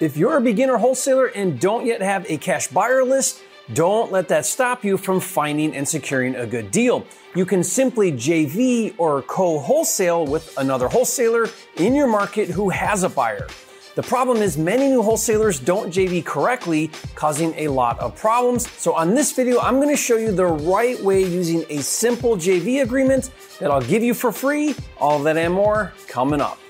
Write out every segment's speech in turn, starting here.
If you're a beginner wholesaler and don't yet have a cash buyer list, don't let that stop you from finding and securing a good deal. You can simply JV or co wholesale with another wholesaler in your market who has a buyer. The problem is many new wholesalers don't JV correctly, causing a lot of problems. So on this video, I'm gonna show you the right way using a simple JV agreement that I'll give you for free. All that and more coming up.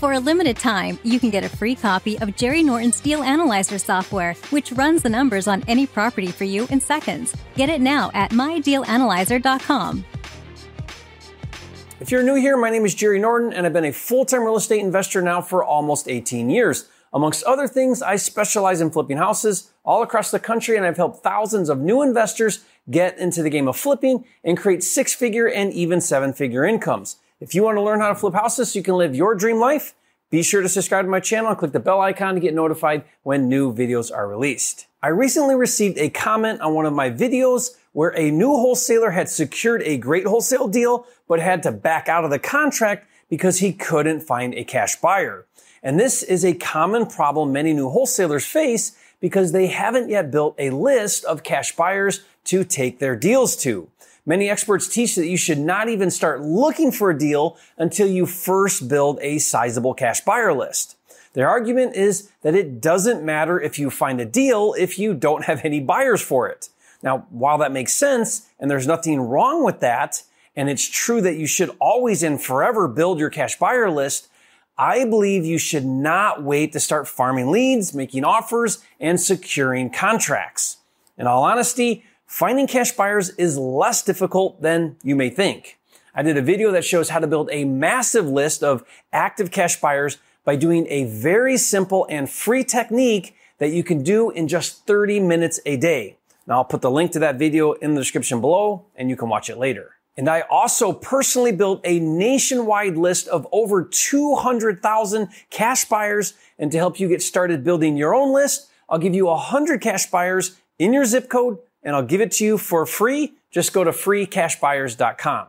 For a limited time, you can get a free copy of Jerry Norton's Deal Analyzer software, which runs the numbers on any property for you in seconds. Get it now at mydealanalyzer.com. If you're new here, my name is Jerry Norton, and I've been a full time real estate investor now for almost 18 years. Amongst other things, I specialize in flipping houses all across the country, and I've helped thousands of new investors get into the game of flipping and create six figure and even seven figure incomes. If you want to learn how to flip houses so you can live your dream life, be sure to subscribe to my channel and click the bell icon to get notified when new videos are released. I recently received a comment on one of my videos where a new wholesaler had secured a great wholesale deal, but had to back out of the contract because he couldn't find a cash buyer. And this is a common problem many new wholesalers face because they haven't yet built a list of cash buyers to take their deals to. Many experts teach that you should not even start looking for a deal until you first build a sizable cash buyer list. Their argument is that it doesn't matter if you find a deal if you don't have any buyers for it. Now, while that makes sense and there's nothing wrong with that, and it's true that you should always and forever build your cash buyer list, I believe you should not wait to start farming leads, making offers, and securing contracts. In all honesty, Finding cash buyers is less difficult than you may think. I did a video that shows how to build a massive list of active cash buyers by doing a very simple and free technique that you can do in just 30 minutes a day. Now I'll put the link to that video in the description below and you can watch it later. And I also personally built a nationwide list of over 200,000 cash buyers. And to help you get started building your own list, I'll give you 100 cash buyers in your zip code and I'll give it to you for free. Just go to freecashbuyers.com.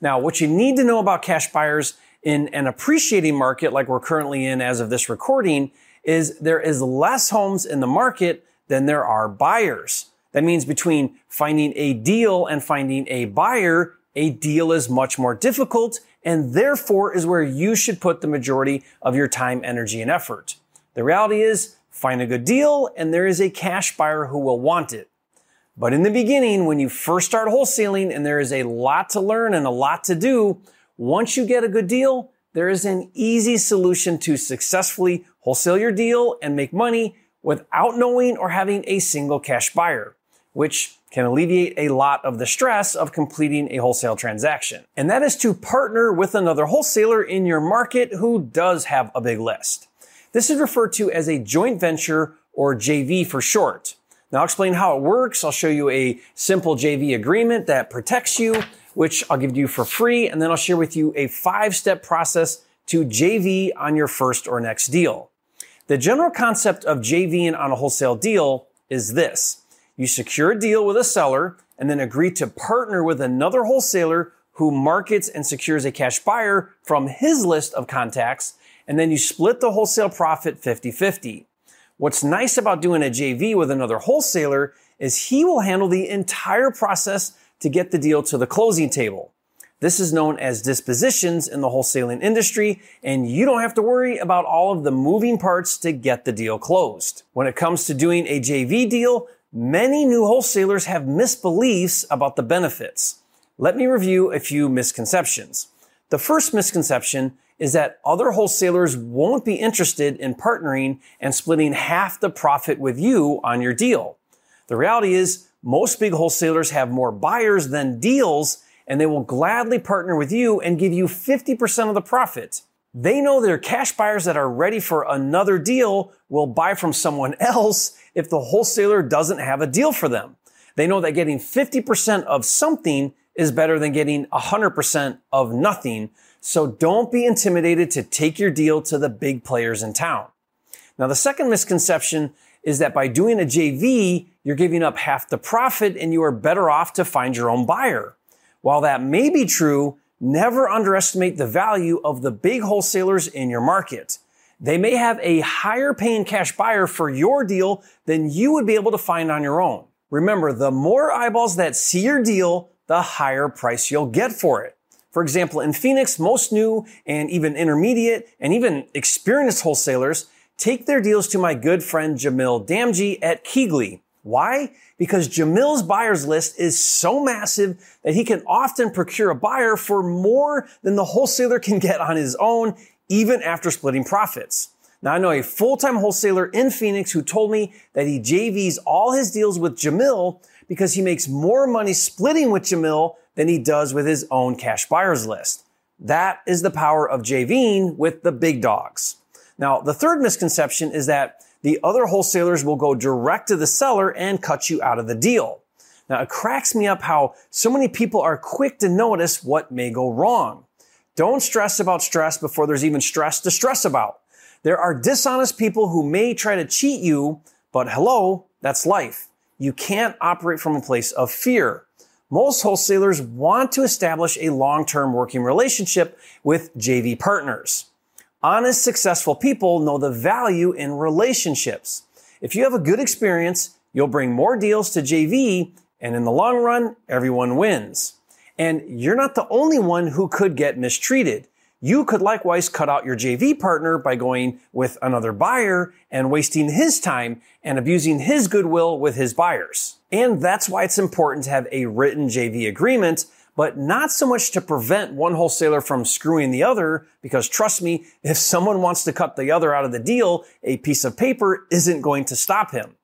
Now, what you need to know about cash buyers in an appreciating market like we're currently in as of this recording is there is less homes in the market than there are buyers. That means between finding a deal and finding a buyer, a deal is much more difficult and therefore is where you should put the majority of your time, energy, and effort. The reality is find a good deal and there is a cash buyer who will want it. But in the beginning, when you first start wholesaling and there is a lot to learn and a lot to do, once you get a good deal, there is an easy solution to successfully wholesale your deal and make money without knowing or having a single cash buyer, which can alleviate a lot of the stress of completing a wholesale transaction. And that is to partner with another wholesaler in your market who does have a big list. This is referred to as a joint venture or JV for short. Now I'll explain how it works. I'll show you a simple JV agreement that protects you, which I'll give to you for free. And then I'll share with you a five step process to JV on your first or next deal. The general concept of JVing on a wholesale deal is this. You secure a deal with a seller and then agree to partner with another wholesaler who markets and secures a cash buyer from his list of contacts. And then you split the wholesale profit 50-50. What's nice about doing a JV with another wholesaler is he will handle the entire process to get the deal to the closing table. This is known as dispositions in the wholesaling industry, and you don't have to worry about all of the moving parts to get the deal closed. When it comes to doing a JV deal, many new wholesalers have misbeliefs about the benefits. Let me review a few misconceptions. The first misconception is that other wholesalers won't be interested in partnering and splitting half the profit with you on your deal. The reality is most big wholesalers have more buyers than deals and they will gladly partner with you and give you 50% of the profit. They know their cash buyers that are ready for another deal will buy from someone else if the wholesaler doesn't have a deal for them. They know that getting 50% of something is better than getting 100% of nothing. So don't be intimidated to take your deal to the big players in town. Now, the second misconception is that by doing a JV, you're giving up half the profit and you are better off to find your own buyer. While that may be true, never underestimate the value of the big wholesalers in your market. They may have a higher paying cash buyer for your deal than you would be able to find on your own. Remember, the more eyeballs that see your deal, the higher price you'll get for it. For example, in Phoenix, most new and even intermediate and even experienced wholesalers take their deals to my good friend Jamil Damji at KeyGlee. Why? Because Jamil's buyers list is so massive that he can often procure a buyer for more than the wholesaler can get on his own, even after splitting profits. Now I know a full-time wholesaler in Phoenix who told me that he JVs all his deals with Jamil because he makes more money splitting with Jamil than he does with his own cash buyers list. That is the power of JVing with the big dogs. Now, the third misconception is that the other wholesalers will go direct to the seller and cut you out of the deal. Now, it cracks me up how so many people are quick to notice what may go wrong. Don't stress about stress before there's even stress to stress about. There are dishonest people who may try to cheat you, but hello, that's life. You can't operate from a place of fear. Most wholesalers want to establish a long-term working relationship with JV partners. Honest, successful people know the value in relationships. If you have a good experience, you'll bring more deals to JV, and in the long run, everyone wins. And you're not the only one who could get mistreated. You could likewise cut out your JV partner by going with another buyer and wasting his time and abusing his goodwill with his buyers. And that's why it's important to have a written JV agreement but not so much to prevent one wholesaler from screwing the other, because trust me, if someone wants to cut the other out of the deal, a piece of paper isn't going to stop him.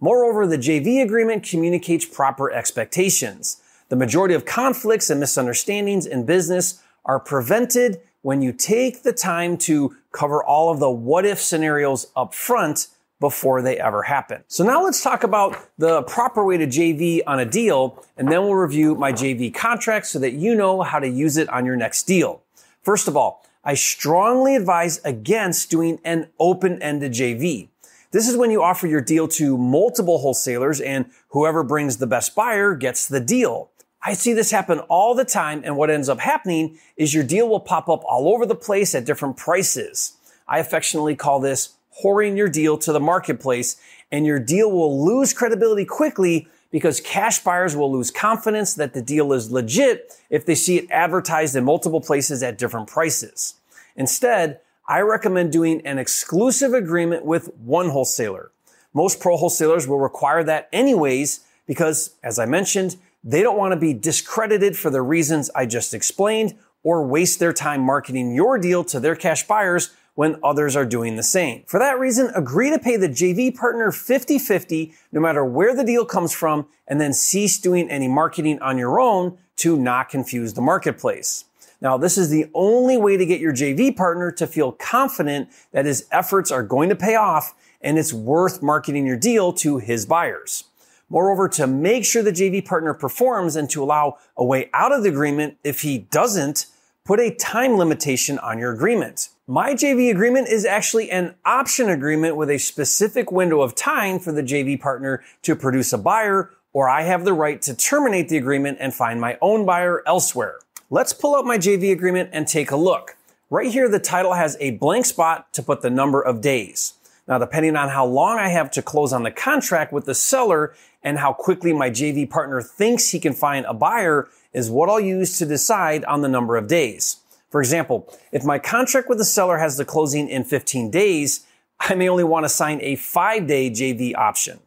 Moreover, the JV agreement communicates proper expectations. The majority of conflicts and misunderstandings in business are prevented when you take the time to cover all of the what if scenarios up front before they ever happen. So now let's talk about the proper way to JV on a deal, and then we'll review my JV contract so that you know how to use it on your next deal. First of all, I strongly advise against doing an open-ended JV. This is when you offer your deal to multiple wholesalers and whoever brings the best buyer gets the deal. I see this happen all the time and what ends up happening is your deal will pop up all over the place at different prices. I affectionately call this whoring your deal to the marketplace and your deal will lose credibility quickly because cash buyers will lose confidence that the deal is legit if they see it advertised in multiple places at different prices. Instead, I recommend doing an exclusive agreement with one wholesaler. Most pro wholesalers will require that anyways because, as I mentioned, they don't want to be discredited for the reasons I just explained or waste their time marketing your deal to their cash buyers when others are doing the same. For that reason, agree to pay the JV partner 50-50 no matter where the deal comes from and then cease doing any marketing on your own to not confuse the marketplace. Now, this is the only way to get your JV partner to feel confident that his efforts are going to pay off and it's worth marketing your deal to his buyers. Moreover, to make sure the JV partner performs and to allow a way out of the agreement if he doesn't, put a time limitation on your agreement. My JV agreement is actually an option agreement with a specific window of time for the JV partner to produce a buyer, or I have the right to terminate the agreement and find my own buyer elsewhere. Let's pull up my JV agreement and take a look. Right here, the title has a blank spot to put the number of days. Now, depending on how long I have to close on the contract with the seller and how quickly my JV partner thinks he can find a buyer is what I'll use to decide on the number of days. For example, if my contract with the seller has the closing in 15 days, I may only want to sign a five day JV option.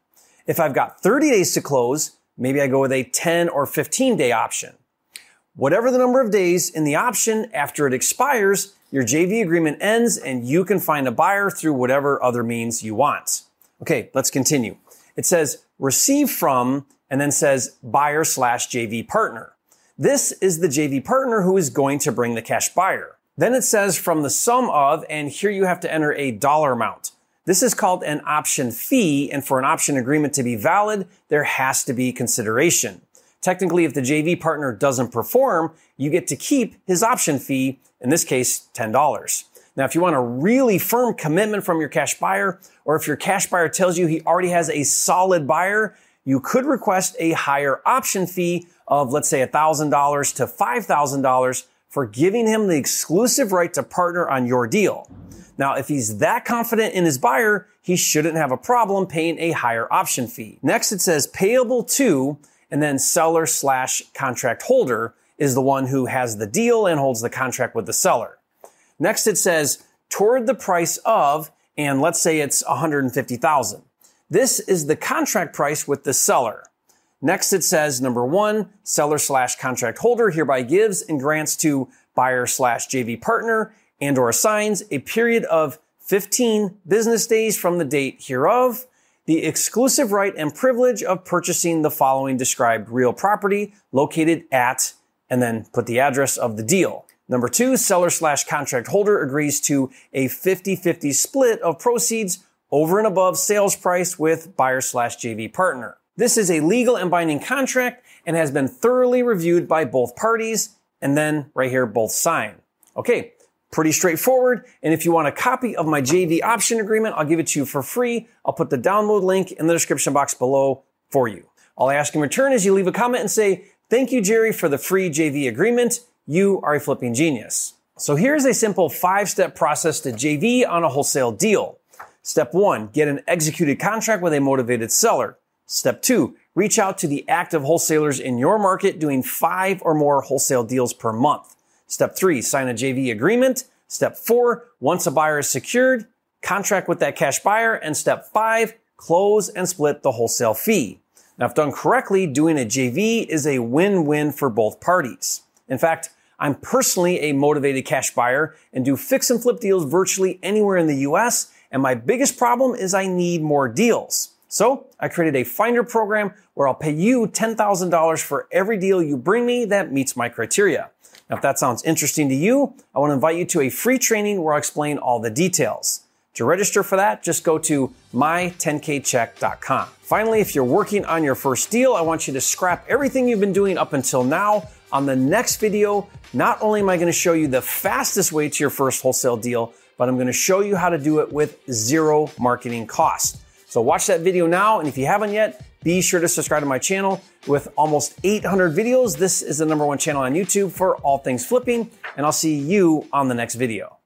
If I've got 30 days to close, maybe I go with a 10 or 15 day option. Whatever the number of days in the option after it expires, your JV agreement ends and you can find a buyer through whatever other means you want. Okay, let's continue. It says receive from and then says buyer slash JV partner. This is the JV partner who is going to bring the cash buyer. Then it says from the sum of, and here you have to enter a dollar amount. This is called an option fee, and for an option agreement to be valid, there has to be consideration. Technically, if the JV partner doesn't perform, you get to keep his option fee, in this case, $10. Now, if you want a really firm commitment from your cash buyer, or if your cash buyer tells you he already has a solid buyer, you could request a higher option fee of, let's say, $1,000 to $5,000 for giving him the exclusive right to partner on your deal. Now, if he's that confident in his buyer, he shouldn't have a problem paying a higher option fee. Next, it says payable to, and then seller slash contract holder is the one who has the deal and holds the contract with the seller. Next, it says toward the price of, and let's say it's 150,000. This is the contract price with the seller. Next, it says number one, seller slash contract holder hereby gives and grants to buyer slash JV partner and or assigns a period of 15 business days from the date hereof the exclusive right and privilege of purchasing the following described real property located at and then put the address of the deal. Number two, seller slash contract holder agrees to a 50-50 split of proceeds over and above sales price with buyer slash JV partner. This is a legal and binding contract and has been thoroughly reviewed by both parties and then right here, both sign. Okay. Pretty straightforward. And if you want a copy of my JV option agreement, I'll give it to you for free. I'll put the download link in the description box below for you. All I ask in return is you leave a comment and say, thank you, Jerry, for the free JV agreement. You are a flipping genius. So here's a simple five step process to JV on a wholesale deal. Step one, get an executed contract with a motivated seller. Step two, reach out to the active wholesalers in your market doing five or more wholesale deals per month. Step three, sign a JV agreement. Step four, once a buyer is secured, contract with that cash buyer. And step five, close and split the wholesale fee. Now, if done correctly, doing a JV is a win-win for both parties. In fact, I'm personally a motivated cash buyer and do fix and flip deals virtually anywhere in the US. And my biggest problem is I need more deals. So I created a finder program where I'll pay you $10,000 for every deal you bring me that meets my criteria. Now, if that sounds interesting to you, I want to invite you to a free training where I'll explain all the details. To register for that, just go to my10kcheck.com. Finally, if you're working on your first deal, I want you to scrap everything you've been doing up until now. On the next video, not only am I going to show you the fastest way to your first wholesale deal, but I'm to show you how to do it with zero marketing cost. So watch that video now. And if you haven't yet, be sure to subscribe to my channel with almost 800 videos. This is the number one channel on YouTube for all things flipping, and I'll see you on the next video.